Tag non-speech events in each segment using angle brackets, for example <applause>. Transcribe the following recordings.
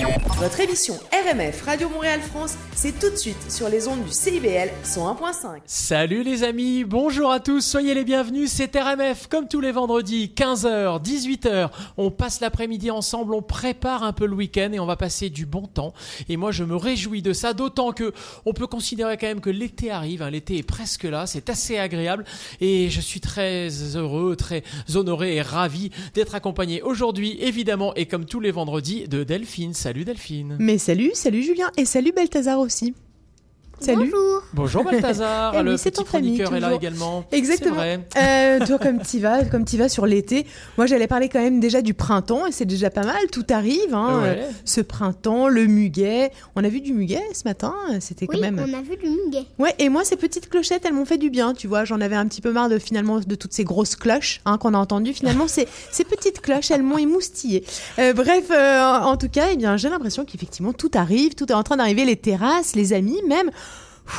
Yeah. Votre émission RMF Radio Montréal France, c'est tout de suite sur les ondes du CIBL 101.5. Salut les amis, bonjour à tous, soyez les bienvenus, c'est RMF comme tous les vendredis, 15h, 18h. On passe l'après-midi ensemble, on prépare un peu le week-end et on va passer du bon temps. Et moi je me réjouis de ça, d'autant que on peut considérer quand même que l'été arrive, hein. l'été est presque là, c'est assez agréable et je suis très heureux, très honoré et ravi d'être accompagné aujourd'hui évidemment et comme tous les vendredis de Delphine. Salut Delphine. Mais salut, salut Julien et salut Balthazar aussi. Salut. Bonjour. Bonjour Balthazar, <laughs> Eh le c'est petit ton famille, chroniqueur est là également. Exactement. C'est vrai. Euh, toi, comme tu vas, comme tu vas sur l'été. Moi, j'allais parler quand même déjà du printemps et c'est déjà pas mal. Tout arrive. Hein. Ouais. Euh, Ce printemps, le muguet. On a vu du muguet ce matin. C'était quand Oui, même. on a vu du muguet. Ouais, et moi, ces petites clochettes, elles m'ont fait du bien, tu vois. J'en avais un petit peu marre de finalement de toutes ces grosses cloches hein, qu'on a entendues. Finalement, ces, <laughs> ces petites cloches, elles m'ont émoustillée. Euh, bref, euh, en en tout cas, eh bien, j'ai l'impression qu'effectivement, tout arrive, tout est en train d'arriver, les terrasses, les amis, même.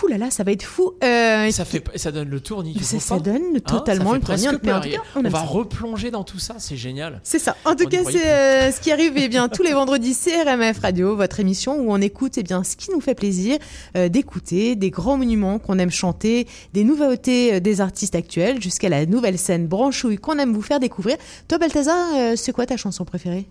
Ouh là là, ça va être fou. Euh, et Ça, fait, ça donne le tournis. ça, ça donne Hein, totalement ça le tournis. presque Mais en peur. tout cas, on va ça. replonger dans tout ça, c'est génial. C'est ça. En tout On cas, c'est euh, ce qui arrive eh bien tous les vendredis, c'est RMF Radio, votre émission où on écoute eh bien ce qui nous fait plaisir euh, d'écouter, des grands monuments qu'on aime chanter, des nouveautés euh, des artistes actuels, jusqu'à la nouvelle scène branchouille qu'on aime vous faire découvrir. Toi, Balthazar, euh, c'est quoi ta chanson préférée?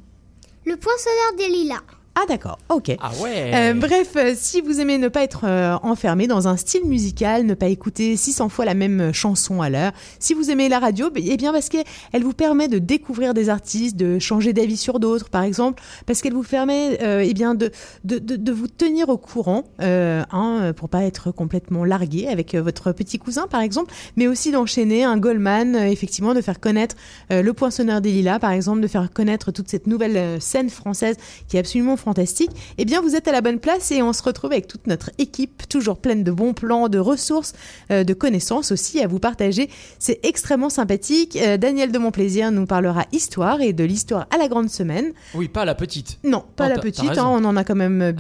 Le poinçonneur des lilas. Ah d'accord, ok. Ah ouais. Euh, bref, euh, si vous aimez ne pas être euh, enfermé dans un style musical, ne pas écouter 600 fois la même chanson à l'heure, si vous aimez la radio, ben, eh bien parce qu'elle vous permet de découvrir des artistes, de changer d'avis sur d'autres, par exemple, parce qu'elle vous permet eh bien de, de, de, de vous tenir au courant, hein, pour pas être complètement largué avec votre petit cousin, par exemple, mais aussi d'enchaîner un Goldman, effectivement, de faire connaître le Poinçonneur des Lilas, par exemple, de faire connaître toute cette nouvelle scène française qui est absolument fantastique, eh bien vous êtes à la bonne place et on se retrouve avec toute notre équipe, toujours pleine de bons plans, de ressources, euh, de connaissances aussi à vous partager. C'est extrêmement sympathique. Euh, Daniel de Montplaisir nous parlera histoire et de l'histoire à la grande semaine. Oui, pas la petite. Non, pas la petite, hein, on en a quand même, euh,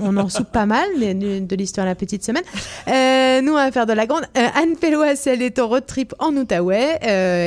on en soupe pas mal de, de- l'histoire à la petite semaine. Euh, nous, on va faire de la grande. Anne Pelloas, elle est en road trip en Outaouais.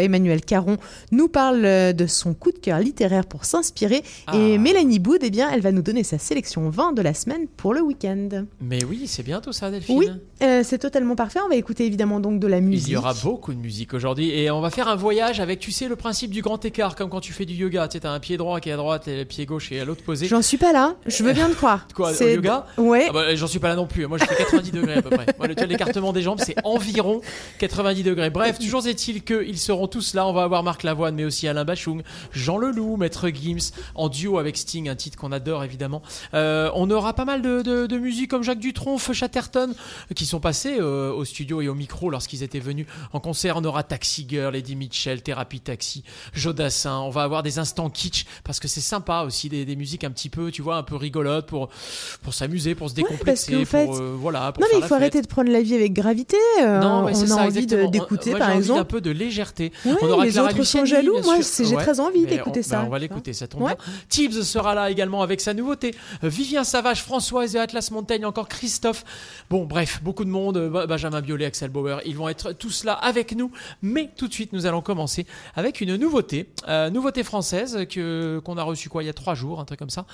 Emmanuel Caron nous parle de son coup de cœur littéraire pour s'inspirer. Et Ah. Mélanie Boud, eh bien, elle va nous donner sa sélection 20 de la semaine pour le week-end. Mais oui, c'est bien tout ça, Delphine. Oui, euh, c'est totalement parfait. On va écouter évidemment donc de la musique. Il y aura beaucoup de musique aujourd'hui et on va faire un voyage avec, tu sais, le principe du grand écart, comme quand tu fais du yoga. Tu sais, t'as un pied droit qui est à droite et le pied gauche et à l'autre posé. J'en suis pas là, je veux bien te croire. <laughs> Quoi, au yoga? Ouais. Ah bah, J'en suis pas là non plus. Moi, je fais 90 degrés à peu près. Moi, le tel l'écartement des jambes, c'est environ 90 degrés. Bref, <laughs> toujours est-il qu'ils seront tous là. On va avoir Marc Lavoine, mais aussi Alain Bachung, Jean Leloup, Maître Gims, en duo avec Sting, un titre qu'on adore évidemment. Euh, on aura pas mal de, de, de musique comme Jacques Dutronc, Feu Chatterton, qui sont passés euh, au studio et au micro lorsqu'ils étaient venus en concert. On aura Taxi Girl, Eddie Mitchell, Thérapie Taxi, Jodassin. On va avoir des instants kitsch parce que c'est sympa aussi des, des musiques un petit peu, tu vois, un peu rigolotes pour pour s'amuser, pour se parce décomplexer, fait- euh, voilà. Pour Non, mais il faut fête. arrêter de prendre la vie avec gravité. euh, Non, on a ça, envie d'écouter, par envie exemple. d'un peu de légèreté. Ouais, on aura les Clara autres sont jaloux. Moi, j'ai Ouais, très envie d'écouter ça, bah, on va l'écouter, ça tombe bien. Tibbs sera là également avec sa nouveauté. Euh, Vivien Savage, Françoise et Atlas Montaigne, encore Christophe. Bon, bref, beaucoup de monde. euh, Benjamin Biolay, Axel Bauer. Ils vont être tous là avec nous. Mais tout de suite, nous allons commencer avec une nouveauté. Euh, nouveauté française que, qu'on a reçue quoi, il y a trois jours, un truc comme ça.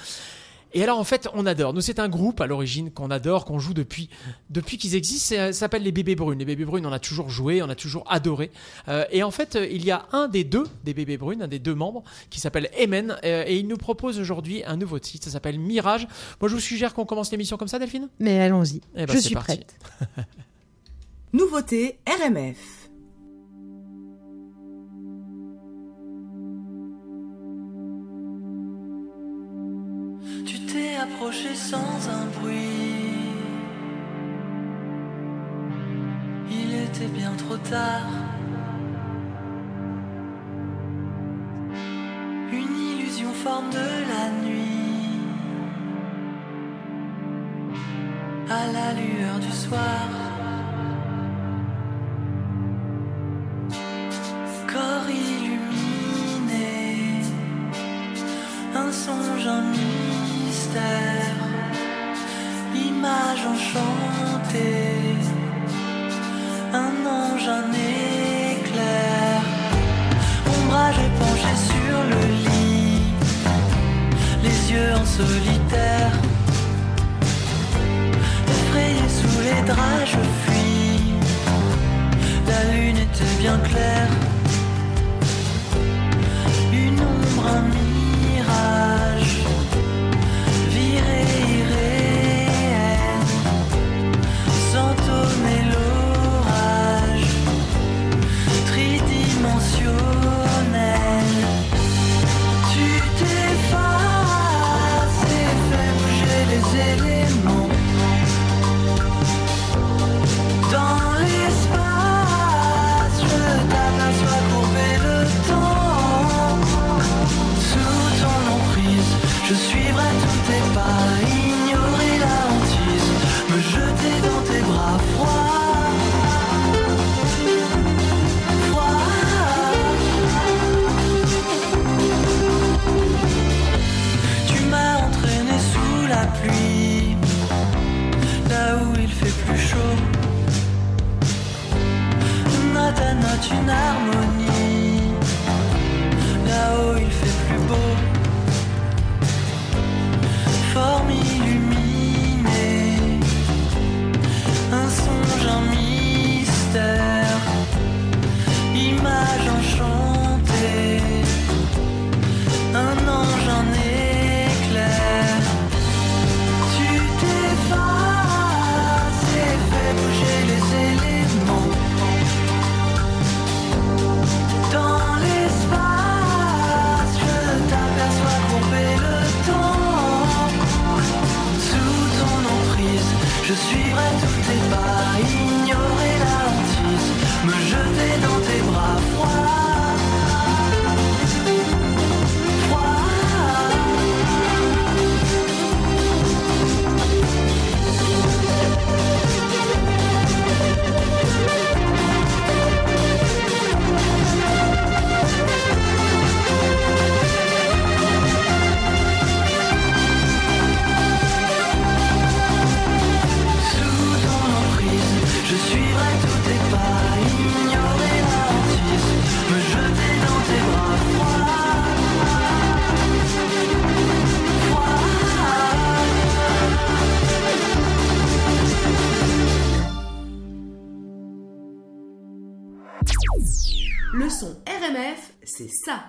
Et alors en fait, on adore. Nous, c'est un groupe à l'origine qu'on adore, qu'on joue depuis depuis qu'ils existent. Ça s'appelle les Bébés Brunes. Les Bébés Brunes, on a toujours joué, on a toujours adoré. Euh, et en fait, euh, il y a un des deux des Bébés Brunes, un des deux membres, qui s'appelle Emen, euh, et il nous propose aujourd'hui un nouveau titre. Ça s'appelle Mirage. Moi, je vous suggère qu'on commence l'émission comme ça, Delphine? Mais allons-y. Eh ben, je c'est suis parti. prête. <laughs> Nouveauté RMF. Sans un bruit. Il était bien trop tard. Une illusion forme de la nuit. À la lueur du soir. chanter un ange, un éclair, ombrage épanché sur le lit, les yeux en solitaire, effrayé sous les draps, je fuis. La lune était bien claire. c'est ça.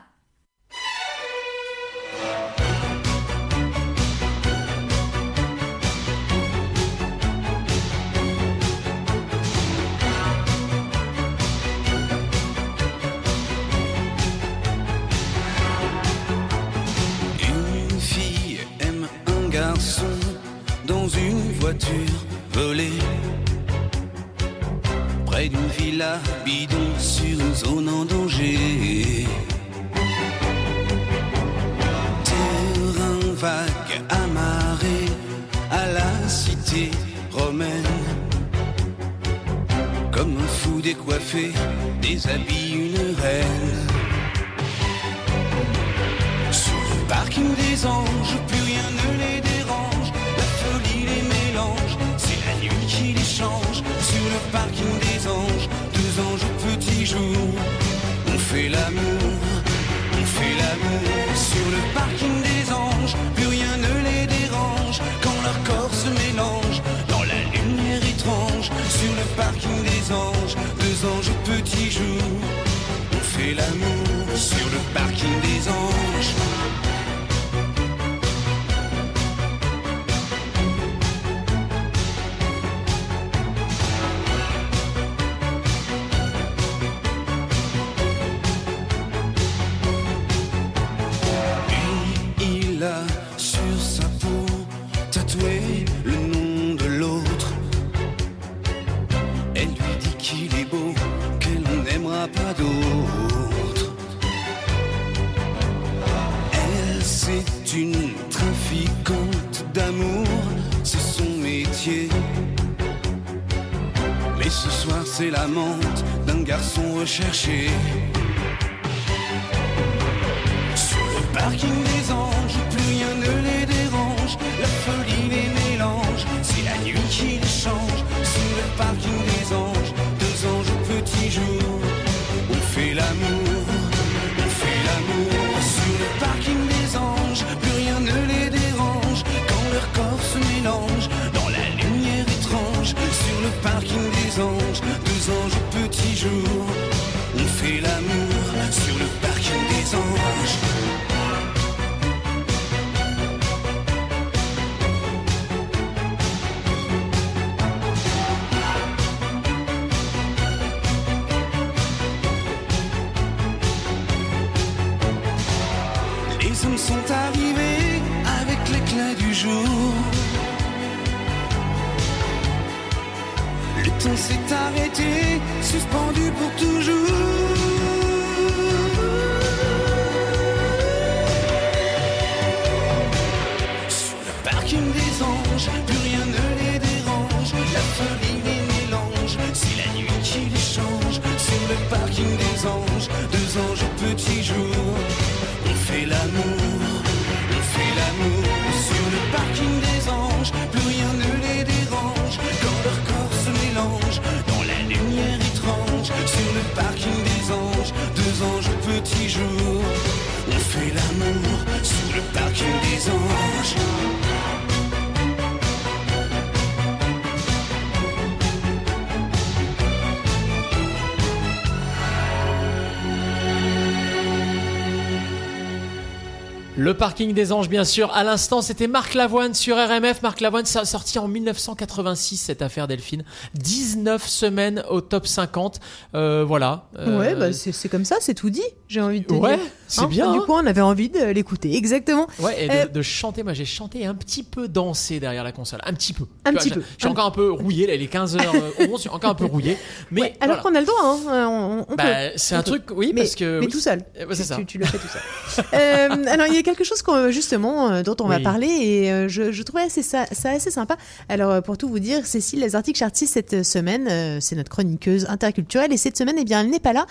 Une fille aime un garçon dans une voiture volée près d'une villa bidon sur une zone en danger. Terrain vague amarré à la cité romaine. Comme un fou décoiffé déshabille une reine. Sous le parking des anges plus parking des ans La l'amante d'un garçon recherché. Le parking des anges, bien sûr. À l'instant, c'était Marc Lavoine sur RMF. Marc Lavoine, ça a sorti en 1986, cette affaire Delphine. 19 semaines au top 50. Euh, voilà. Euh, Ouais, bah, c'est comme ça, c'est tout dit, j'ai envie de te Ouais, dire. c'est bien, Du hein. coup, on avait envie de l'écouter, exactement. Ouais, et Euh, de, de chanter. Moi, j'ai chanté et un petit peu dansé derrière la console. Un petit peu. Un Tu petit je- peu. Je suis encore un peu rouillé. Là, il est 15h11. Je suis encore un peu rouillé. Mais Ouais, alors voilà. qu'on a le droit, hein, euh, on, on peut. Bah, c'est un peut. truc, oui, mais, parce que. mais oui. tout seul. Euh, c'est ça. Tu, tu le fais tout seul. Euh, alors, il y a <laughs> quelque chose qu'on- justement euh, dont on va parler et euh, je, je trouvais assez ça, ça assez sympa. Alors, euh, pour tout vous dire, Cécile Lazartic Chartier cette semaine, c'est notre chroniqueuse interculturelle et cette semaine, eh bien, elle n'est pas là.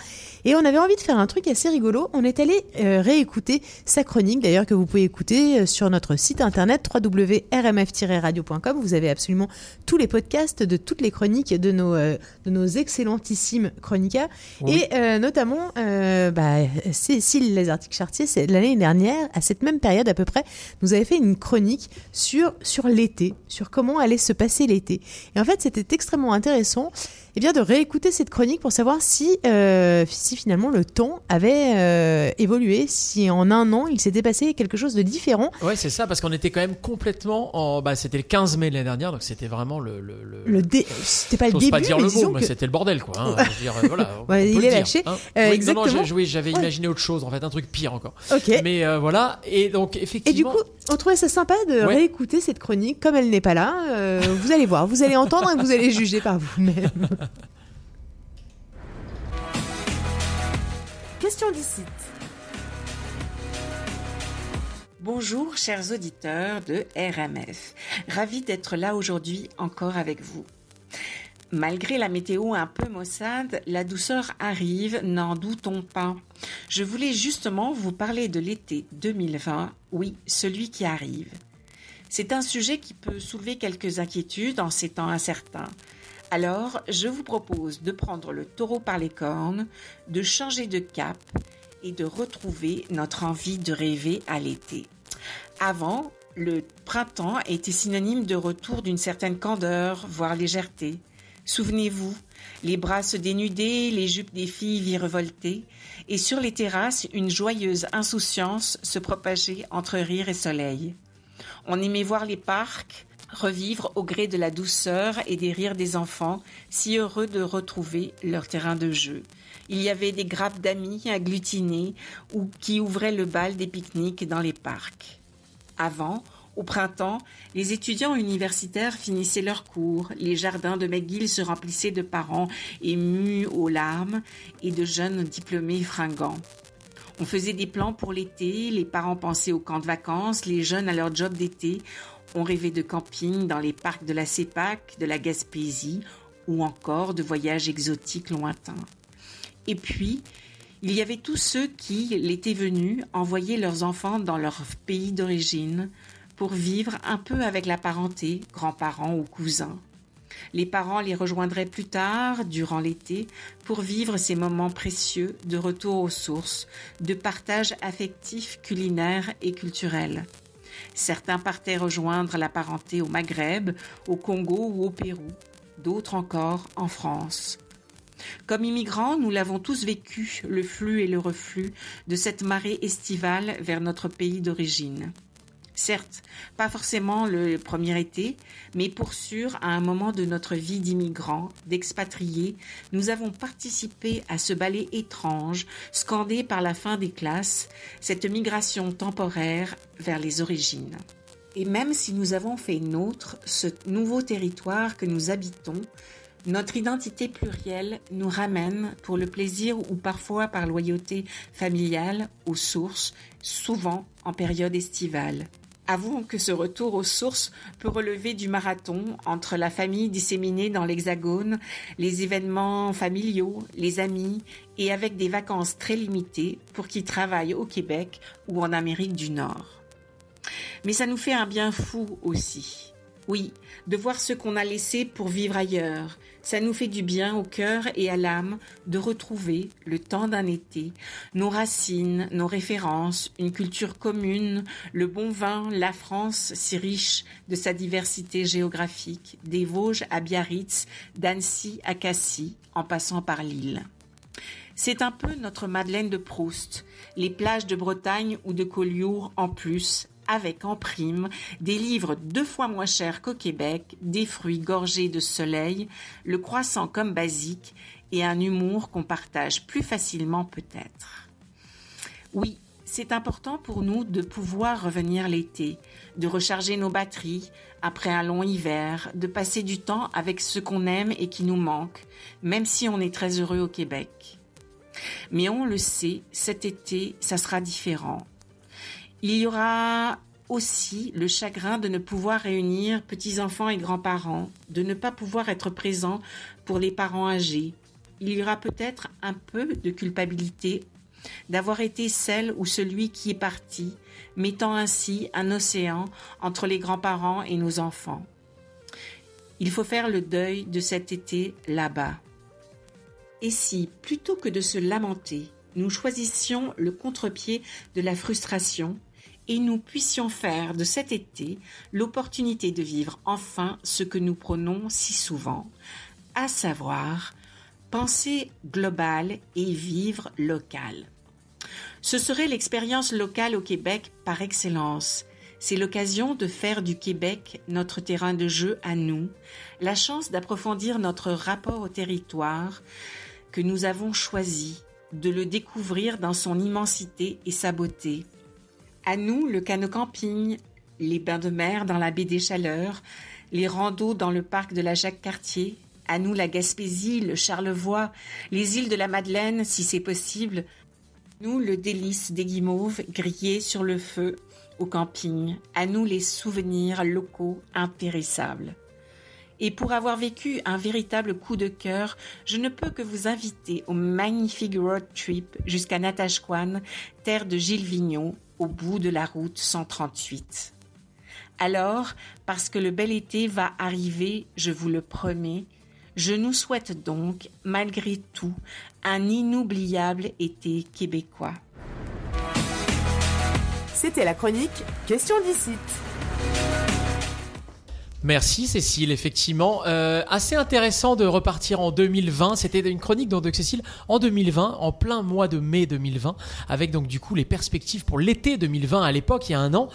Et on avait envie de faire un truc assez rigolo. On est allé réécouter sa chronique, d'ailleurs, que vous pouvez écouter sur notre site internet www.rmf-radio.com. Vous avez absolument tous les podcasts de toutes les chroniques de nos, de nos excellentissimes chroniqueurs. Oui. Et euh, notamment, euh, bah, Cécile Lazartic-Chartier, c'est l'année dernière, à cette même période à peu près, nous avait fait une chronique sur, sur l'été, sur comment allait se passer l'été. Et en fait, c'était extrêmement intéressant eh bien, de réécouter cette chronique pour savoir si, euh, si finalement le temps avait euh, évolué, si en un an il s'était passé quelque chose de différent. Ouais, c'est ça, parce qu'on était quand même complètement en. Bah, c'était le 15 mai l'année dernière, donc c'était vraiment le. le, le... Le dé... C'était pas le début, pas dire mais le mot, mais c'était le bordel, quoi. hein. <laughs> Je veux dire, voilà, on Ouais, peut il est dire, lâché. hein. Euh, Oui, non, non, exactement. oui, j'avais Ouais. imaginé autre chose, en fait, un truc pire encore. Ok. Mais euh, voilà, et donc effectivement. Et du coup, on trouvait ça sympa de Ouais. réécouter cette chronique. Comme elle n'est pas là, vous allez voir, vous allez entendre et vous allez juger par vous-même. <laughs> Question d'ici. Bonjour chers auditeurs de RMF. Ravi d'être là aujourd'hui encore avec vous. Malgré la météo un peu maussade, la douceur arrive, n'en doutons pas. Je voulais justement vous parler de l'été 2020, oui, celui qui arrive. C'est un sujet qui peut soulever quelques inquiétudes en ces temps incertains. Alors, je vous propose de prendre le taureau par les cornes, de changer de cap et de retrouver notre envie de rêver à l'été. Avant, le printemps était synonyme de retour d'une certaine candeur, voire légèreté. Souvenez-vous, les bras se dénudaient, les jupes des filles virevoltaient, et sur les terrasses, une joyeuse insouciance se propageait entre rire et soleil. On aimait voir les parcs revivre au gré de la douceur et des rires des enfants, si heureux de retrouver leur terrain de jeu. Il y avait des grappes d'amis agglutinés ou qui ouvraient le bal des pique-niques dans les parcs. Avant, au printemps, les étudiants universitaires finissaient leurs cours, les jardins de McGill se remplissaient de parents émus aux larmes et de jeunes diplômés fringants. On faisait des plans pour l'été, les parents pensaient aux camps de vacances, les jeunes à leur job d'été, on rêvait de camping dans les parcs de la CEPAC, de la Gaspésie ou encore de voyages exotiques lointains. Et puis, il y avait tous ceux qui, l'été venu, envoyaient leurs enfants dans leur pays d'origine pour vivre un peu avec la parenté, grands-parents ou cousins. Les parents les rejoindraient plus tard, durant l'été, pour vivre ces moments précieux de retour aux sources, de partage affectif, culinaire et culturel. Certains partaient rejoindre la parenté au Maghreb, au Congo ou au Pérou, d'autres encore en France. Comme immigrants, nous l'avons tous vécu, le flux et le reflux de cette marée estivale vers notre pays d'origine. Certes, pas forcément le premier été, mais pour sûr, à un moment de notre vie d'immigrants, d'expatriés, nous avons participé à ce ballet étrange, scandé par la fin des classes, cette migration temporaire vers les origines. Et même si nous avons fait nôtre ce nouveau territoire que nous habitons, notre identité plurielle nous ramène, pour le plaisir ou parfois par loyauté familiale, aux sources, souvent en période estivale. Avouons que ce retour aux sources peut relever du marathon entre la famille disséminée dans l'Hexagone, les événements familiaux, les amis, et avec des vacances très limitées pour qui travaillent au Québec ou en Amérique du Nord. Mais ça nous fait un bien fou aussi. Oui, de voir ce qu'on a laissé pour vivre ailleurs. Ça nous fait du bien au cœur et à l'âme de retrouver, le temps d'un été, nos racines, nos références, une culture commune, le bon vin, la France si riche de sa diversité géographique, des Vosges à Biarritz, d'Annecy à Cassis, en passant par Lille. C'est un peu notre Madeleine de Proust, les plages de Bretagne ou de Collioure en plus, avec en prime des livres deux fois moins chers qu'au Québec, des fruits gorgés de soleil, le croissant comme basique et un humour qu'on partage plus facilement peut-être. Oui, c'est important pour nous de pouvoir revenir l'été, de recharger nos batteries après un long hiver, de passer du temps avec ce qu'on aime et qui nous manque, même si on est très heureux au Québec. Mais on le sait, cet été, ça sera différent. Il y aura aussi le chagrin de ne pouvoir réunir petits-enfants et grands-parents, de ne pas pouvoir être présent pour les parents âgés. Il y aura peut-être un peu de culpabilité d'avoir été celle ou celui qui est parti, mettant ainsi un océan entre les grands-parents et nos enfants. Il faut faire le deuil de cet été là-bas. Et si, plutôt que de se lamenter, nous choisissions le contre-pied de la frustration et nous puissions faire de cet été l'opportunité de vivre enfin ce que nous prenons si souvent, à savoir penser global et vivre local. Ce serait l'expérience locale au Québec par excellence. C'est l'occasion de faire du Québec notre terrain de jeu à nous, la chance d'approfondir notre rapport au territoire que nous avons choisi, de le découvrir dans son immensité et sa beauté. À nous, le canot camping, les bains de mer dans la baie des Chaleurs, les randos dans le parc de la Jacques-Cartier, à nous la Gaspésie, le Charlevoix, les îles de la Madeleine, si c'est possible, nous le délice des guimauves grillés sur le feu au camping, à nous les souvenirs locaux impérissables. Et pour avoir vécu un véritable coup de cœur, je ne peux que vous inviter au magnifique road trip jusqu'à Natashquan, terre de Gilles Vigneault, au bout de la route 138. Alors, parce que le bel été va arriver, je vous le promets, je nous souhaite donc, malgré tout, un inoubliable été québécois. C'était la chronique Question d'ici. Merci Cécile, effectivement. Euh, assez intéressant de repartir en 2020. C'était une chronique donc, de Cécile en 2020, en plein mois de mai 2020, avec donc du coup les perspectives pour l'été 2020 à l'époque, il y a un an.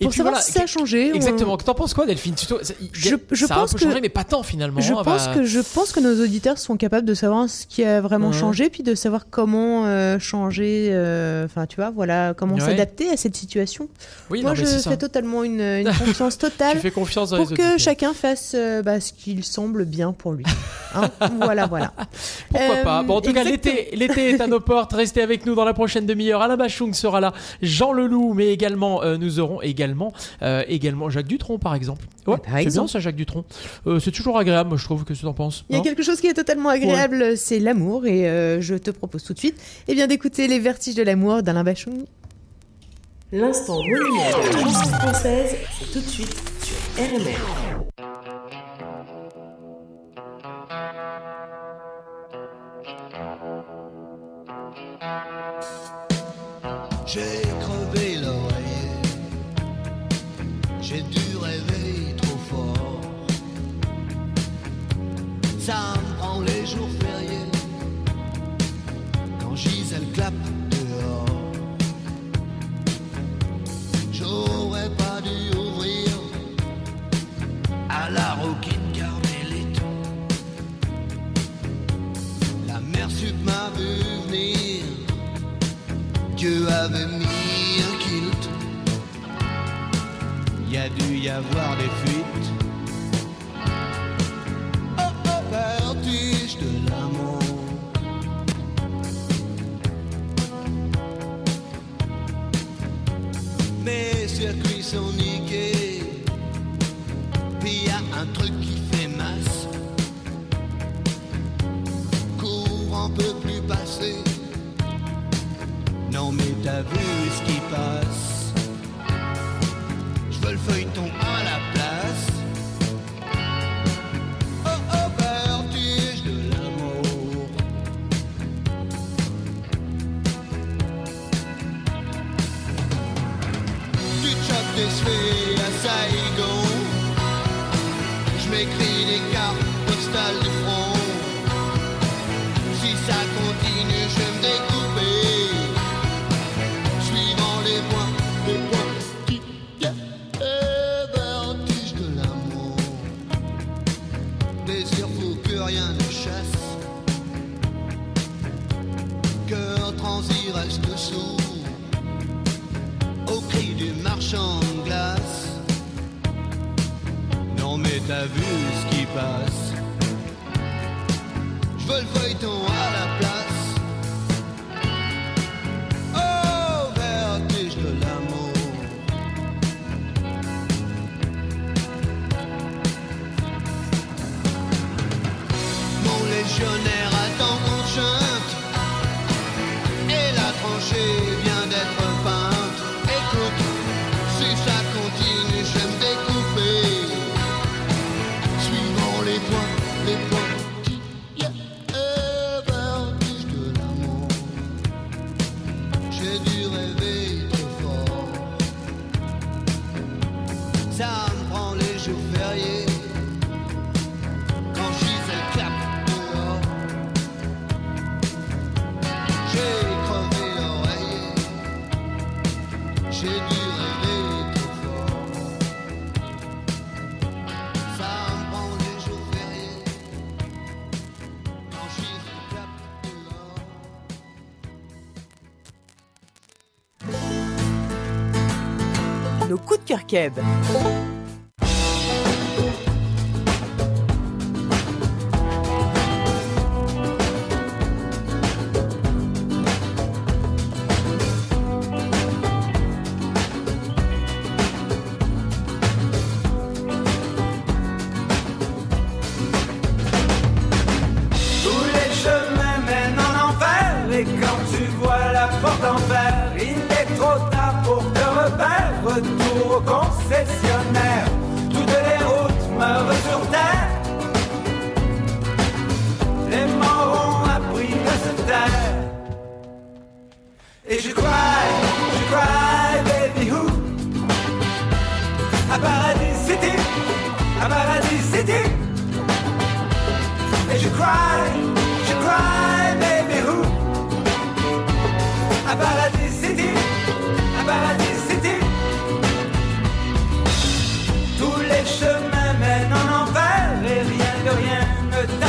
Et pour savoir si ça a changé. on- Exactement. T'en penses quoi Delphine? Tu- ça- Je- je Ça a un pense peu que- changé, mais pas tant finalement. Je hein, pense, bah- que, je pense que nos auditeurs sont capables de savoir ce qui a vraiment changé, puis de savoir comment euh, changer, euh, enfin tu vois, voilà, comment Ouais. s'adapter à cette situation. Oui, Moi non, je ça. fais totalement une, une confiance <laughs> Tu totale fais confiance dans pour les que auditeurs. chacun fasse euh, bah, ce qu'il semble bien pour lui. <laughs> Hein voilà, voilà. Pourquoi Euh, pas Bon, en tout cas, exactement. l'été, l'été est à nos <laughs> portes. Restez avec nous dans la prochaine demi-heure. Alain Bachung sera là, Jean Leloup, mais également euh, nous aurons également euh, également Jacques Dutronc, par exemple. Ouais, Par c'est bien ça, Jacques Dutronc. Euh, c'est toujours agréable, moi, je trouve que tu en penses. Il y a non quelque chose qui est totalement agréable, c'est l'amour, et euh, je te propose tout de suite eh bien, d'écouter Les Vertiges de l'amour d'Alain Bachung. L'instant monument de la chanson française, c'est tout de suite RMR. tu m'as vu venir, Dieu avait mis un kilt. Y a dû y avoir des fuites. Oh, oh, vertige de l'amour. Mais circuits sont Non mais t'as vu ce qui passe. Je veux le feuilleton. bus. queda.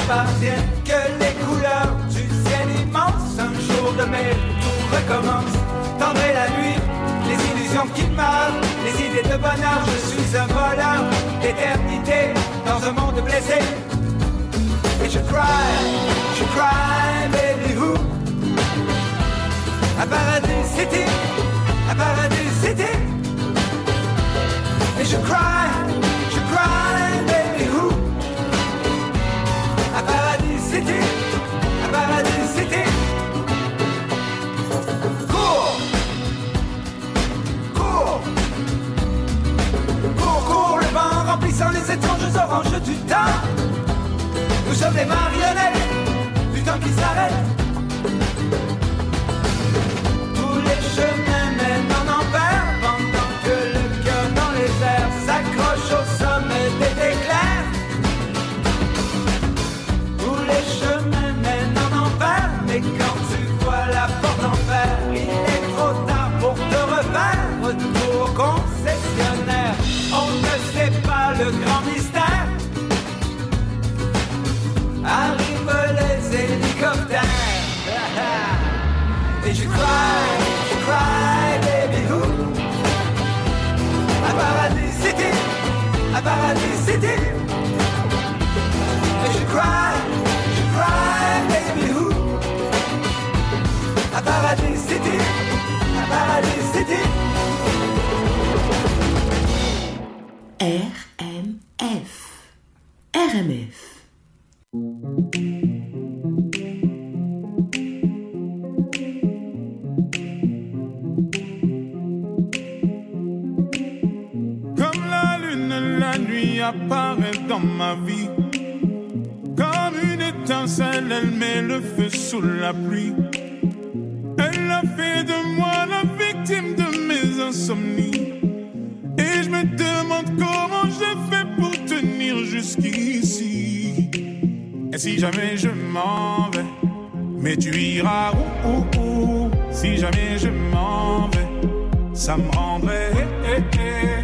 que les couleurs du ciel immense. Un jour de mai, tout recommence. Tendre la nuit, les illusions qui meurent, les idées de bonheur. Je suis un voleur d'éternité dans un monde blessé. Et je cry, je cry, baby who? À Paradise City, à Paradise City. Et je cry. sont les étranges oranges du temps. Nous sommes les marionnettes du temps qui s'arrête. Tous les chemins mènent del apparaît dans ma vie. Comme une étincelle, elle met le feu sous la pluie. Elle a fait de moi la victime de mes insomnies. Et je me demande comment j'ai fait pour tenir jusqu'ici. Et si jamais je m'en vais, mais tu iras où, où, où? Si jamais je m'en vais, ça me rendrait. eh, eh, eh.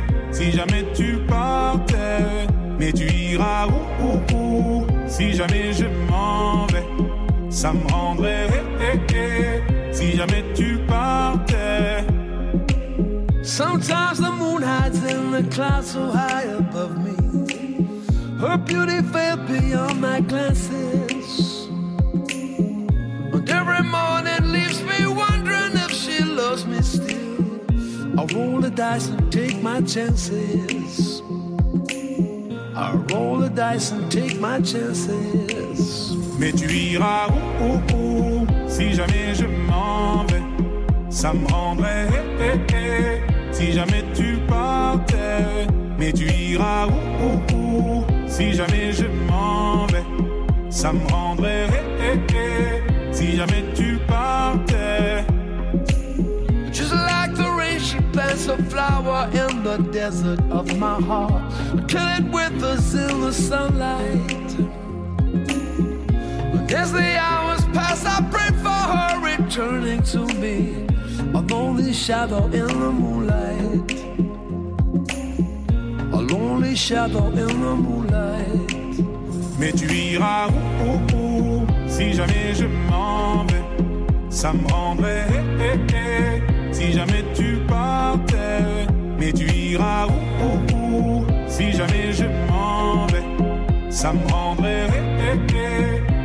Si jamais tu partais, mais tu iras où, où, où? Si jamais je m'en vais, ça me rendrait. Si jamais tu partais. Sometimes the moon hides in the clouds so high above me. Her beauty fell beyond my glances. And every morning leaves me wondering if she loves me still. I roll the dice and my chances. I roll the dice and take my chances. Mais tu iras où, où, où? Si jamais je m'en vais, ça me rendrait. eh, eh, eh. Si jamais tu partais, mais tu iras où, où, Si jamais je m'en vais, ça me rendrait. eh. Si jamais tu partais. Plants a flower in the desert of my heart. Kill it with us in the sunlight. But as the hours pass, I pray for her returning to me. A lonely shadow in the moonlight. A lonely shadow in the moonlight. Mais tu iras où, où, où Si jamais je m'en vais, ça me rendrait. eh, eh, eh. Si jamais tu partais, mais tu iras où, où, où? Si jamais je m'en vais, ça me rendrait.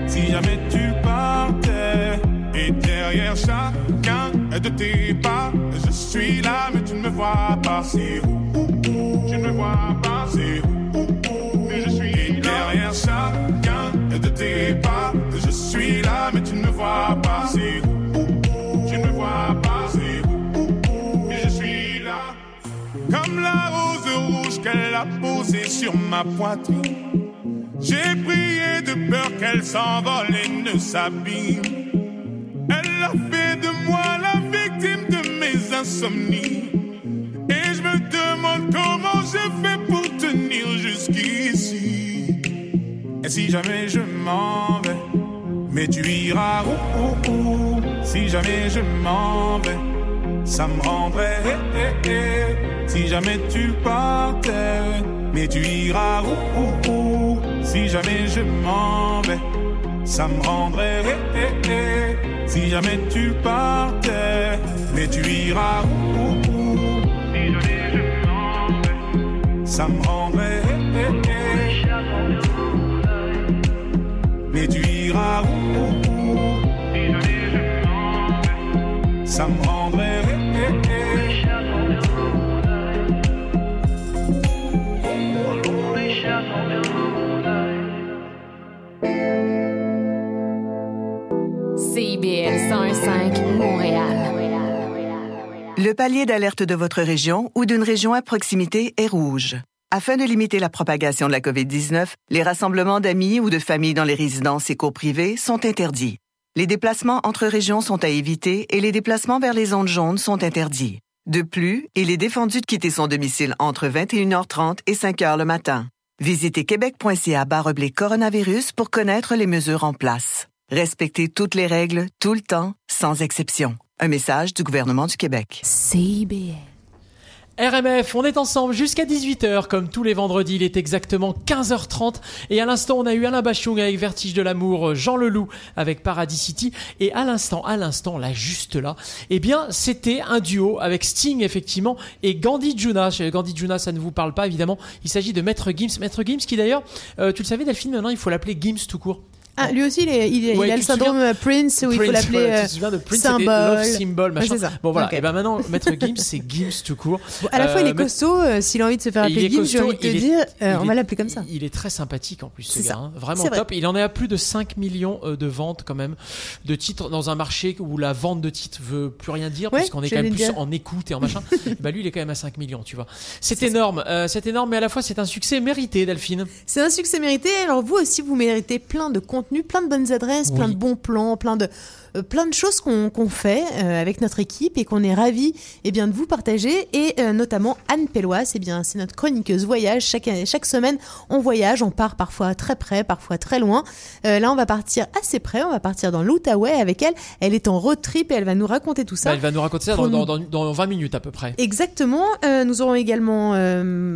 Si jamais tu partais, et derrière chacun de tes pas, je suis là, mais tu ne me vois pas. C'est où, où, où? Tu ne me vois pas. C'est où, où, Mais je suis et derrière chacun de tes pas, je suis là, mais tu ne me vois pas. C'est où qu'elle a posée sur ma poitrine. J'ai prié de peur qu'elle s'envole et ne s'abîme. Elle a fait de moi la victime de mes insomnies. Et je me demande comment j'ai fait pour tenir jusqu'ici. Et si jamais je m'en vais, mais tu iras où, où, où? Si jamais je m'en vais, ça me rendrait. eh, eh, eh. Si jamais tu partais, mais tu iras où, Si jamais je m'en vais, ça me rendrait. Si jamais tu partais, mais tu iras où, où, Si jamais je m'en vais, ça me rendrait. Mais tu iras où, où, où Si jamais je m'en vais, ça me rendrait. CIBL 105 Montréal. Le palier d'alerte de votre région ou d'une région à proximité est rouge. Afin de limiter la propagation de la COVID-19, les rassemblements d'amis ou de familles dans les résidences et cours privées sont interdits. Les déplacements entre régions sont à éviter et les déplacements vers les zones jaunes sont interdits. De plus, il est défendu de quitter son domicile entre 21h30 et 5h le matin. Visitez québec.ca coronavirus pour connaître les mesures en place. Respectez toutes les règles, tout le temps, sans exception. Un message du gouvernement du Québec. CIBL. RMF, on est ensemble jusqu'à 18h, comme tous les vendredis, il est exactement 15h30. Et à l'instant, on a eu Alain Bachung avec Vertige de l'amour, Jean Leloup avec Paradis City. Et à l'instant, à l'instant, là, juste là, eh bien, c'était un duo avec Sting, effectivement, et Gandhi Juna. Gandhi Juna, ça ne vous parle pas, évidemment. Il s'agit de Maître Gims. Maître Gims, qui d'ailleurs, euh, tu le savais, Delphine, maintenant, il faut l'appeler Gims tout court. Ah, lui aussi, il, est- il, est- il Ouais, a le syndrome euh, Prince où il faut l'appeler voilà, euh, tu te souviens de Prince, c'était symbole. Love Symbol, machin. Ça. Bon voilà, et ben maintenant, Maître Gims, c'est Gims tout court. Bon, à la fois, il est costaud. euh, S'il a envie de se faire appeler Gims, j'ai costaud, envie de te dire, euh, on va l'appeler comme ça. Il est très sympathique en plus, ce gars. hein. Vraiment vrai. top. Il en est à plus de 5 millions de ventes quand même de titres dans un marché où la vente de titres veut plus rien dire Ouais, puisqu'on est quand même plus en écoute et en machin. <laughs> bah lui, il est quand même à 5 millions, tu vois. C'est énorme, c'est énorme, mais à la fois c'est un succès mérité, Delphine. C'est un succès mérité. Alors vous aussi, vous méritez plein de contenu, plein de bonnes adresses, plein de bons plans, plein de euh, plein de choses qu'on fait euh, avec notre équipe et qu'on est ravi eh bien de vous partager et euh, notamment Anne Pellois, c'est bien c'est notre chroniqueuse voyage chaque chaque semaine on voyage, on part parfois très près, parfois très loin. Là on va partir assez près, on va partir dans l'Outaouais avec elle. Elle est en road trip et elle va nous raconter tout ça. Bah, elle va nous raconter ça dans, nous- dans- dans- dans 20 minutes à peu près. Exactement. Nous aurons également,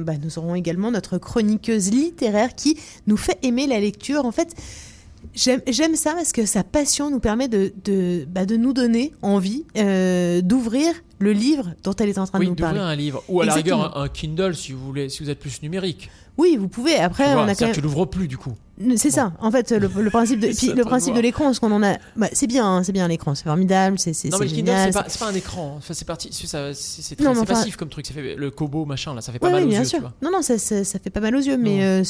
bah, nous aurons également notre chroniqueuse littéraire qui nous fait aimer la lecture. En fait, j'aime ça parce que sa passion nous permet de, de, bah, de nous donner envie euh, d'ouvrir le livre dont elle est en train Oui, de nous d'ouvrir parler. un livre ou à la rigueur un, un Kindle si vous voulez, si vous êtes plus numérique. Oui, vous pouvez. Après, Tu vois, on a quand même. tu l'ouvres plus du coup. C'est ça. En fait, le, le principe de, <laughs> puis le principe de l'écran, ce qu'on en a, bah, c'est bien, hein, c'est bien l'écran, c'est formidable, c'est c'est Non mais le Kindle c'est pas, un écran. Enfin, c'est parti, c'est très- Non, passif comme truc. Fait le Kobo machin là, ça fait pas Ouais, mal oui, aux bien yeux, sûr. tu vois. Non, non, ça, ça, ça fait pas mal aux yeux, mais euh,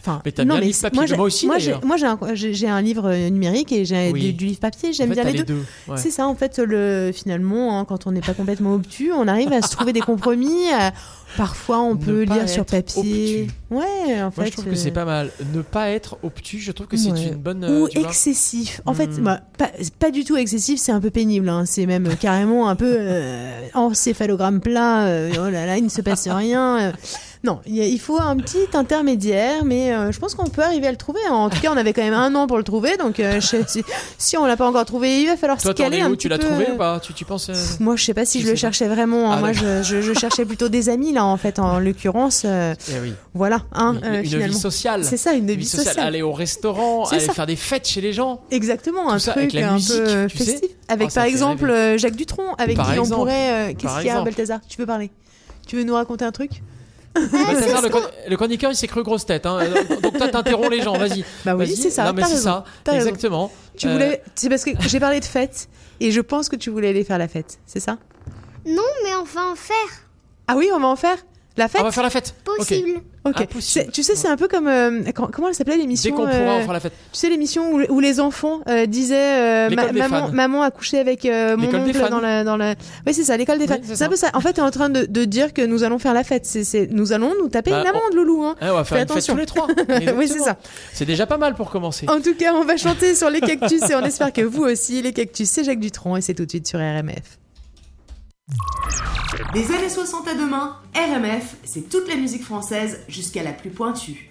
enfin. <laughs> Mais t'as bien mais livre papier. j'ai- Moi aussi, Moi, j'ai, moi, un, livre euh, numérique et j'ai Oui. du, du livre papier. En J'aime fait, bien les deux. C'est ça, en fait, le finalement, hein, quand on n'est pas complètement obtus, on arrive à se trouver des compromis. à- parfois, on peut lire sur papier. Ouais, en fait. Moi je trouve que c'est euh, pas mal. Ne pas être obtus, je trouve que c'est Ouais. une bonne. euh, Ou excessif. En fait, Hmm. bah, pas, pas du tout excessif, c'est un peu pénible. hein. C'est même carrément un peu euh, encéphalogramme plat. euh, oh là là, il ne se passe rien. Euh. Non, il faut un petit intermédiaire, mais euh, je pense qu'on peut arriver à le trouver. En tout cas, on avait quand même un an pour le trouver, donc euh, je- si, si on l'a pas encore trouvé, il va falloir t'en caler un où petit Tu l'as trouvé ou pas Tu tu penses euh, Moi, je sais pas si Tu je le pas. cherchais vraiment. hein. Ah, Moi, je, je- je cherchais plutôt des amis là, en fait, en l'occurrence. euh, Eh oui. voilà, hein, Une, euh, une finalement. vie sociale. C'est ça, une Une vie sociale. Aller au restaurant, aller ça. faire des fêtes chez les gens. Exactement, un ça, truc avec la un musique, peu euh, sais. festif. Avec Oh, par exemple euh, Jacques Dutronc, avec Par qui exemple. on pourrait. euh, Qu'est-ce qu'il y a. Balthazar? Tu peux parler? Tu veux nous raconter un truc? Balthazar, le, chron- le chroniqueur, il s'est cru grosse tête. hein. Donc, Donc toi, t'interromps les gens, vas-y. Bah oui, Vas-y. c'est ça. Non, mais t'as c'est raison, ça. t'as raison. Exactement. Tu Euh, voulais. C'est parce que j'ai parlé de fête et je pense que tu voulais aller faire la fête, c'est ça? Non, mais on va en faire. Ah oui, on va en faire? La fête On va faire la fête. Possible. Ok. Impossible. C'est- Tu sais, c'est un peu comme. euh, quand- comment elle s'appelait l'émission Dès qu'on euh, pourra, on fera la fête. Tu sais l'émission où, où les enfants euh, disaient euh, L'école ma- des maman, fans. maman a couché avec euh, mon L'école des oncle fans. dans la dans la. Oui c'est ça l'école des Oui, fans. c'est un ça. peu ça. En fait t'es en train de, de dire que nous allons faire la fête. C'est c'est nous allons nous taper Bah, une amende Loulou hein. Eh, on va faire Fais une fête attention. tous les trois. <laughs> Oui, c'est Exactement. ça. C'est déjà pas mal pour commencer. En tout cas on va chanter sur les <laughs> cactus et on espère que vous aussi les cactus c'est Jacques Dutronc et c'est tout de suite sur RMF. Des années 60 à demain, RMF, c'est toute la musique française jusqu'à la plus pointue.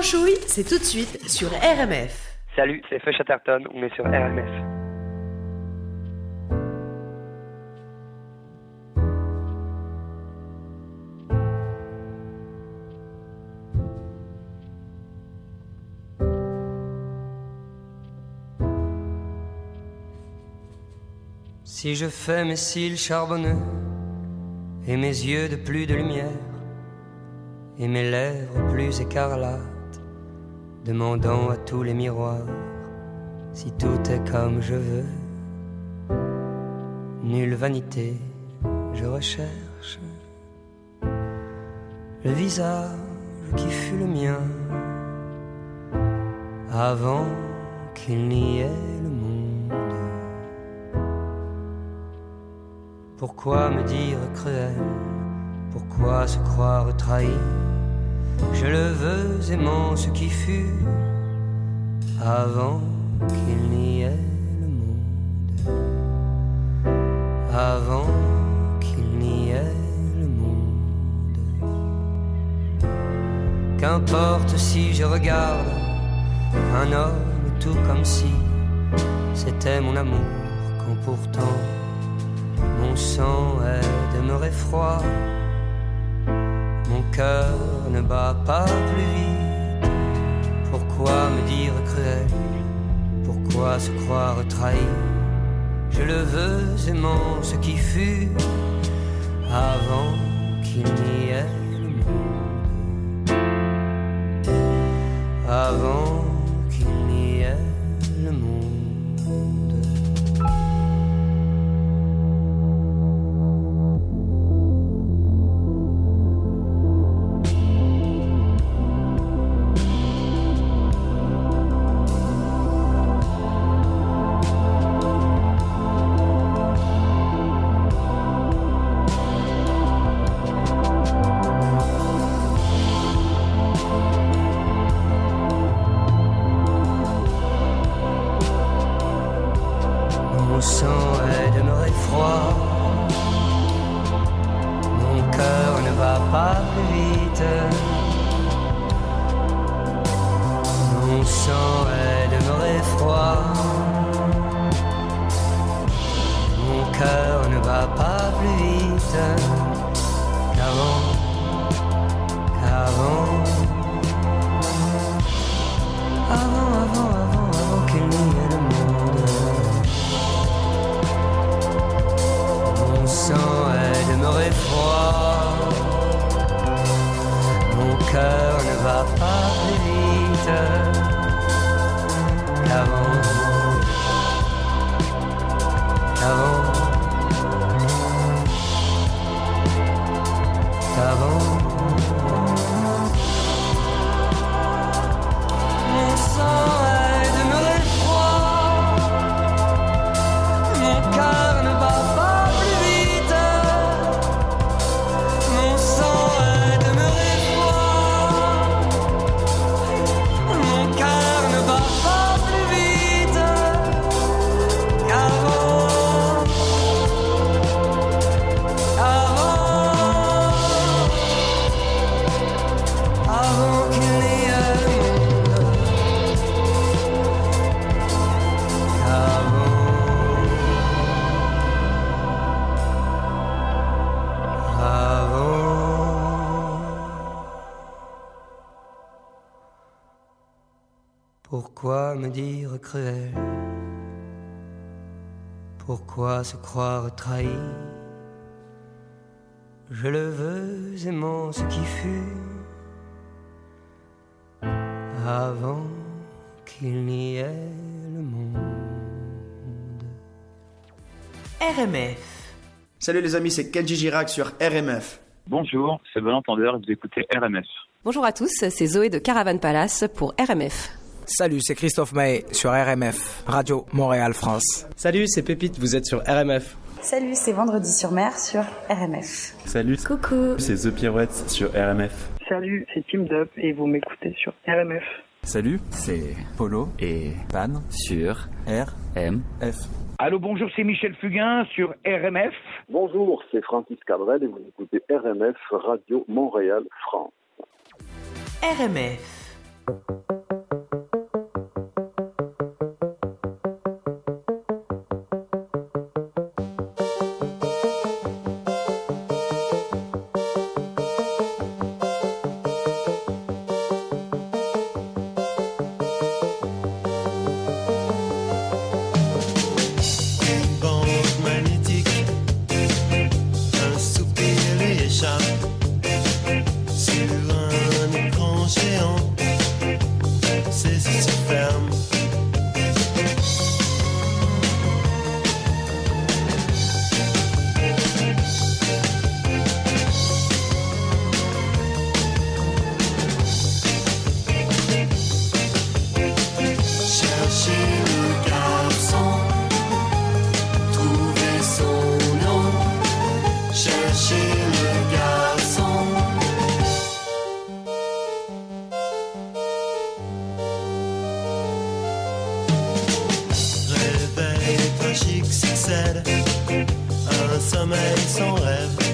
L'instant branchouille, c'est tout de suite sur RMF. Salut, c'est Feu Chatterton, on est sur RMF. Si je fais mes cils charbonneux et mes yeux de plus de lumière et mes lèvres plus écarlates, demandant à tous les miroirs si tout est comme je veux. Nulle vanité, je recherche le visage qui fut le mien avant qu'il n'y ait le monde. Pourquoi me dire cruel? Pourquoi se croire trahi? Je le veux aimant ce qui fut avant qu'il n'y ait le monde. Avant qu'il n'y ait le monde. Qu'importe si je regarde un homme tout comme si c'était mon amour quand pourtant mon sang est demeuré froid, cœur ne bat pas plus vite. Pourquoi me dire cruel? Pourquoi se croire trahi? Je le veux aimant ce qui fut avant qu'il n'y ait Mon sang est demeuré froid. Mon cœur ne va pas plus vite. Mon sang est demeuré froid. Mon cœur ne va pas plus vite qu'avant, qu'avant. Avant, avant, avant, cœur ne va pas plus vite qu'avant. Qu'avant. Me dire cruel Pourquoi se croire trahi? Je le veux aimant ce qui fut avant qu'il n'y ait le monde. RMF. Salut les amis, c'est Kenji Girac sur RMF. Bonjour, c'est Bon Entendeur et vous écoutez RMF. Bonjour à tous, c'est Zoé de Caravane Palace pour RMF. Salut, c'est Christophe May sur RMF, Radio Montréal France. Salut, c'est Pépite, vous êtes sur RMF. Salut, c'est Vendredi sur mer sur RMF. Salut, coucou, c'est The Pirouette sur RMF. Salut, c'est Team Up et vous m'écoutez sur RMF. Salut, c'est Polo et Pan sur RMF. Allô, bonjour, c'est Michel Fugain sur RMF. Bonjour, c'est Francis Cabrel et vous écoutez RMF Radio Montréal France. RMF. Un sommeil sans rêve.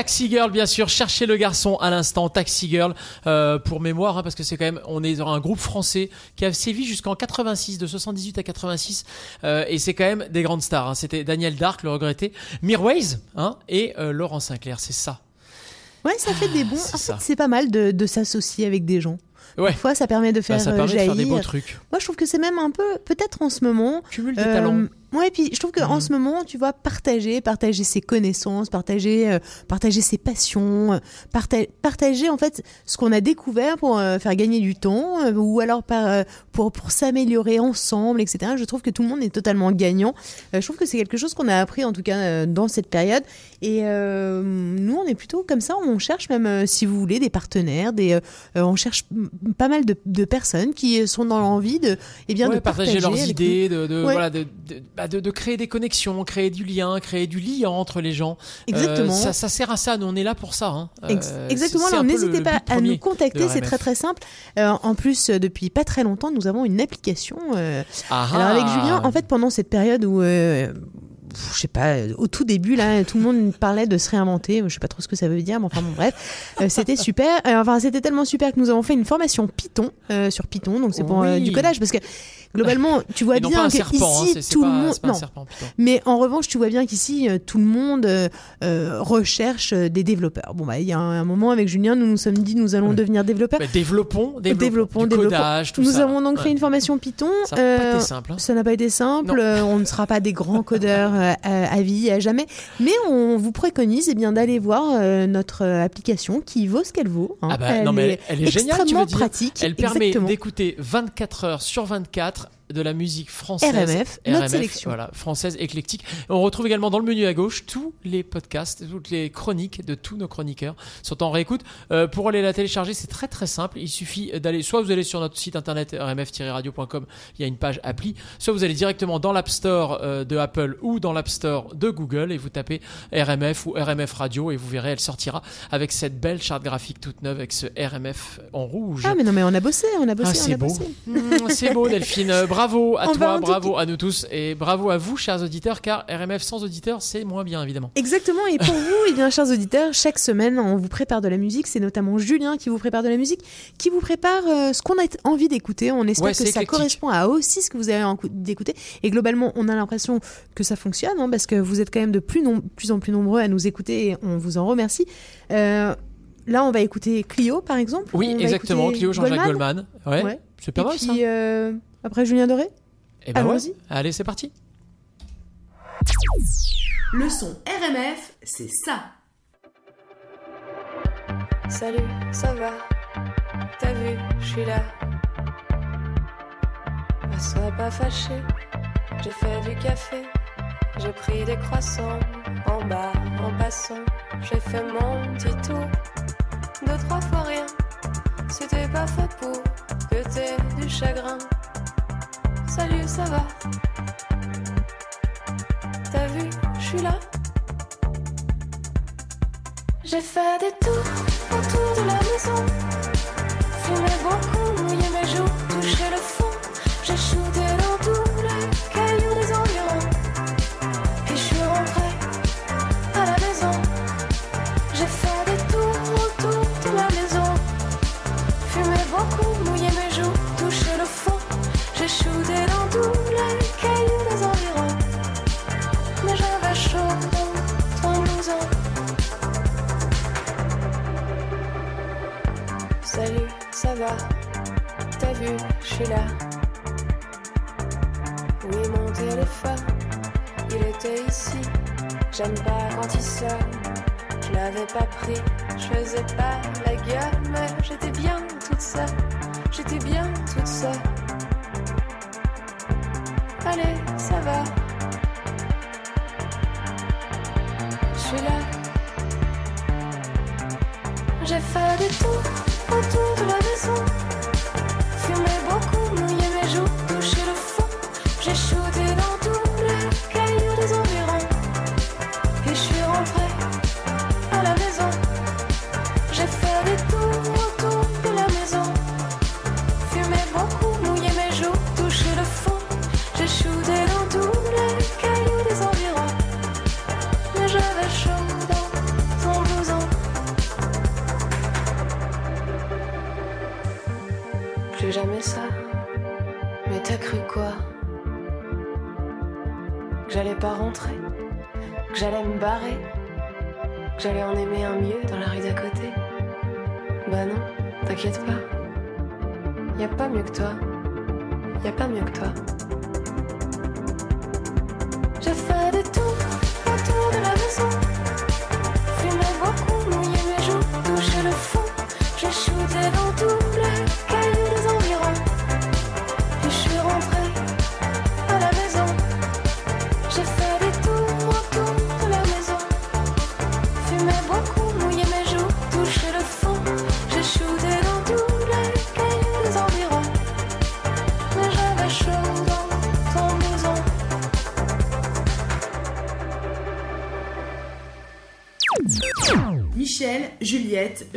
Taxi Girl, bien sûr. Cherchez le garçon à l'instant. Taxi Girl, euh, pour mémoire, hein, parce que c'est quand même, on est dans un groupe français qui a sévi jusqu'en 86, de 78 à 86, euh, et c'est quand même des grandes stars. hein. C'était Daniel Dark, le regretté, Mirwais, hein, et euh, Laurent Sinclair. C'est ça. Ouais, ça fait des bons. c'est En fait, ça. c'est pas mal de, de s'associer avec des gens. Ouais. Parfois, ça permet de faire, Bah, ça permet de faire des beaux trucs. Moi, je trouve que c'est même un peu, peut-être en ce moment. Cumul des talents. Ouais, puis je trouve qu'en Mhm. ce moment, tu vois, partager, partager ses connaissances, partager, euh, partager ses passions, euh, parta- partager en fait ce qu'on a découvert pour euh, faire gagner du temps ou alors par, pour, pour s'améliorer ensemble, etc. Je trouve que tout le monde est totalement gagnant. Je trouve que c'est quelque chose qu'on a appris en tout cas dans cette période. Et euh, nous, on est plutôt comme ça. On cherche même, si vous voulez, des partenaires. Des, on cherche pas mal de, de personnes qui sont dans l'envie de, eh bien, Ouais, de partager, partager leurs idées, de, de- Ouais. voilà, de, de- bah, de, de créer des connexions, créer du lien, créer du lien entre les gens. Euh, Exactement. ça, ça sert à ça. Nous, on est là pour ça. hein. Euh, Exactement, alors n'hésitez pas à nous contacter, c'est très très simple. Euh, en plus, depuis pas très longtemps, nous avons une application. Ah alors avec ah. Julien, en fait, pendant cette période où, je sais pas, au tout début, là, tout le monde parlait de se réinventer. Je sais pas trop ce que ça veut dire, mais enfin bon, bref, Euh, c'était super. Euh, enfin, c'était tellement super que nous avons fait une formation Python euh, sur Python, donc c'est pour Oui. du codage, parce que globalement, tu vois bien serpent, hein, tout le monde, non. serpent. Mais en revanche, tu vois bien qu'ici, euh, tout le monde euh, euh, recherche des développeurs. Bon, bah, il y a un, un moment avec Julien, nous nous sommes dit, nous allons devenir développeurs. Bah, développons, développons, du développons. codage, tout nous ça. avons donc Ouais. fait une formation Python. Ça n'a pas été simple. hein. Ça n'a pas été simple. On ne sera pas des grands codeurs euh, à, vie, à jamais. Mais on vous préconise eh bien d'aller voir notre application qui vaut ce qu'elle vaut. hein. Ah bah, non, mais elle, elle est géniale, tu extrêmement veux dire. pratique. Elle permet d'écouter 24 heures sur 24 de la musique française. RMF, notre sélection. Voilà, française éclectique. On retrouve également dans le menu à gauche tous les podcasts, toutes les chroniques de tous nos chroniqueurs sont en réécoute. Euh, pour aller la télécharger, c'est très très simple. Il suffit d'aller, soit vous allez sur notre site internet rmf-radio.com, il y a une page appli, soit vous allez directement dans l'App Store euh, de Apple ou dans l'App Store de Google et vous tapez RMF ou RMF Radio et vous verrez, elle sortira avec cette belle charte graphique toute neuve avec ce RMF en rouge. Ah, mais non, mais on a bossé, on a bossé, Ah, c'est beau. Mmh, c'est beau, Delphine. Euh, <laughs> Bravo à On toi, bravo à nous tous et bravo à vous, chers auditeurs, car RMF sans auditeurs, c'est moins bien, évidemment. Exactement, et pour vous, <laughs> eh bien, chers auditeurs, chaque semaine, on vous prépare de la musique. C'est notamment Julien qui vous prépare de la musique, qui vous prépare euh, ce qu'on a envie d'écouter. On espère Ouais, que ça correspond à aussi ce que vous avez envie d'écouter. Et globalement, on a l'impression que ça fonctionne, hein, parce que vous êtes quand même de plus, en plus nombreux à nous écouter et on vous en remercie. Euh, là, on va écouter Clio, par exemple. Oui, On exactement, Clio Jean-Jacques Goldman. Ouais, c'est pas et mal puis, ça. euh, après Julien Doré Eh ben ouais. allons-y. Allez, c'est parti. Le son RMF, c'est ça. Salut, ça va? T'as vu, je suis là. Ne sois pas fâché, j'ai fait du café. J'ai pris des croissants en bas en passant. J'ai fait mon petit tour, deux, trois fois rien. C'était pas fait pour que t'aies du chagrin. Salut, ça va T'as vu, je suis là. J'ai fait des tours autour de la maison. Fumé beaucoup, mouillé mes joues, touché le fond. Je suis là. Oui, mon téléphone, il était ici. J'aime pas quand il sonne. Je l'avais pas pris, je faisais pas la gueule, mais j'étais bien toute seule. J'étais bien toute seule. Allez, ça va.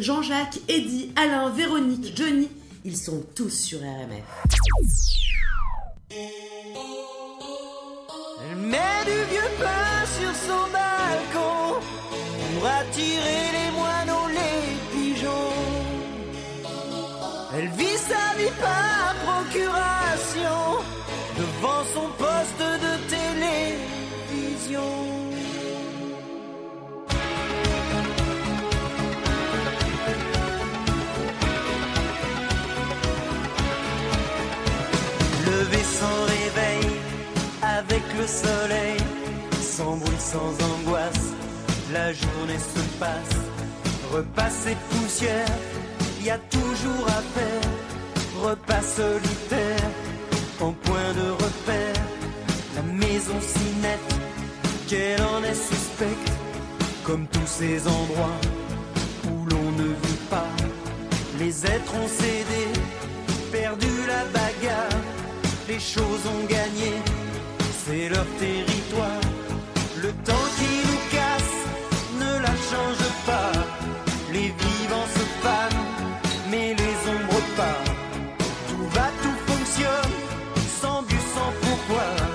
Jean-Jacques, Eddy, Alain, Véronique, Johnny, ils sont tous sur RMF. Elle met du vieux pain sur son balcon pour attirer les moineaux, les pigeons. Elle vit sa vie par procuration devant son pote. soleil, sans bruit, sans angoisse, la journée se passe, repasse et poussière, y a toujours à faire, repas solitaire, en point de repère, la maison si nette, qu'elle en est suspecte, comme tous ces endroits où l'on ne vit pas, les êtres ont cédé, perdu la bagarre, les choses ont gagné c'est leur territoire. Le temps qui nous casse ne la change pas. Les vivants se fanent, mais les ombres pas. Tout va, tout fonctionne, sans but, sans pourquoi.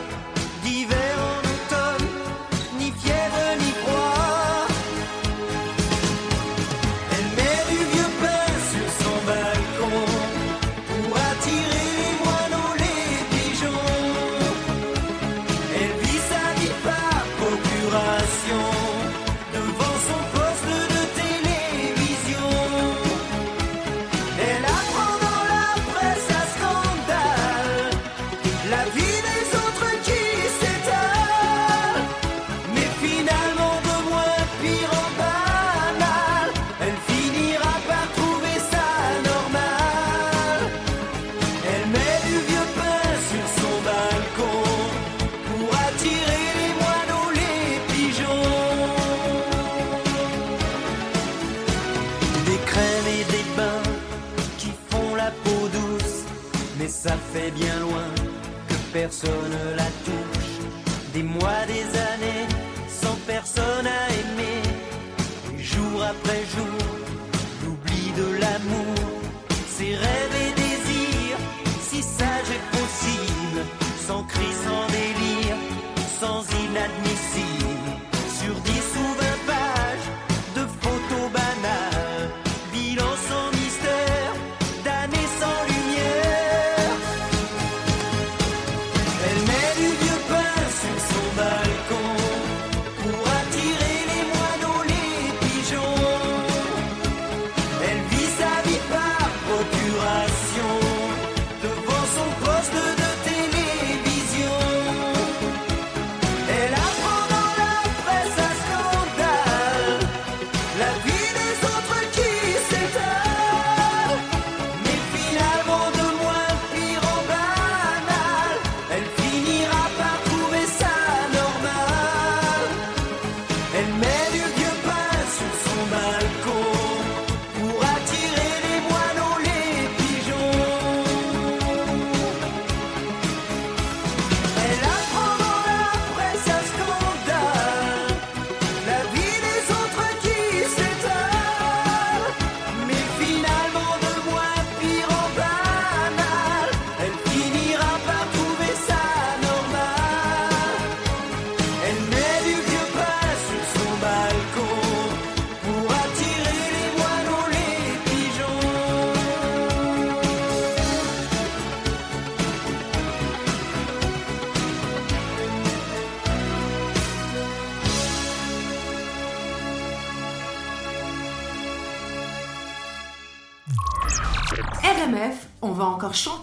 encore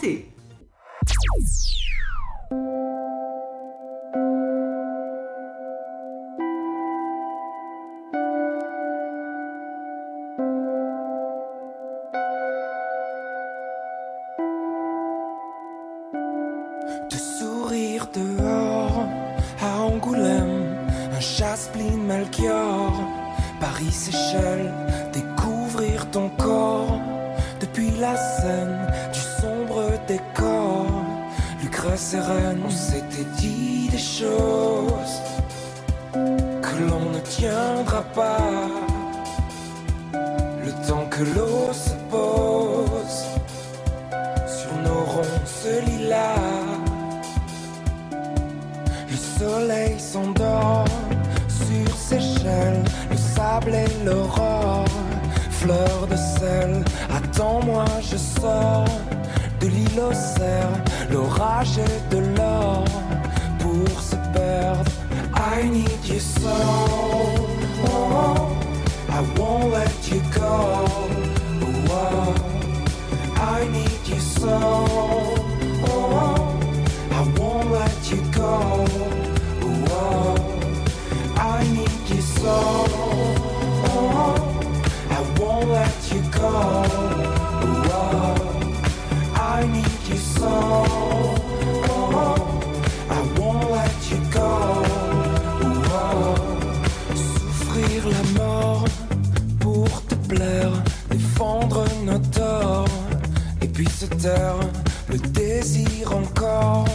le désir encore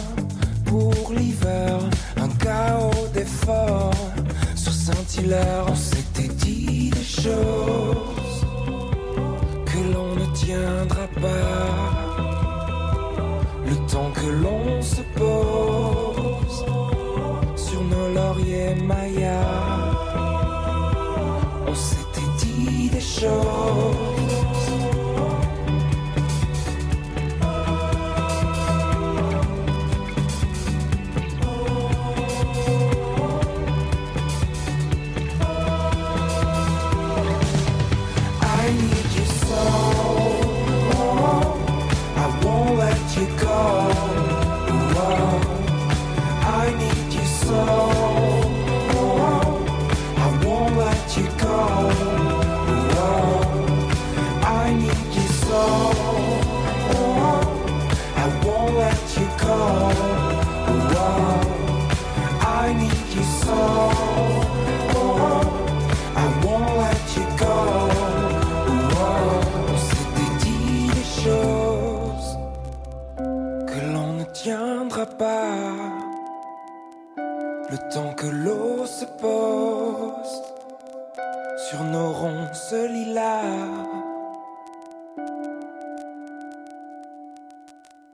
pour l'hiver, un chaos d'efforts. Sur Saint-Hilaire, on s'était dit des choses que l'on ne tiendra pas. Le temps que l'on se pose sur nos lauriers mayas, on s'était dit des choses.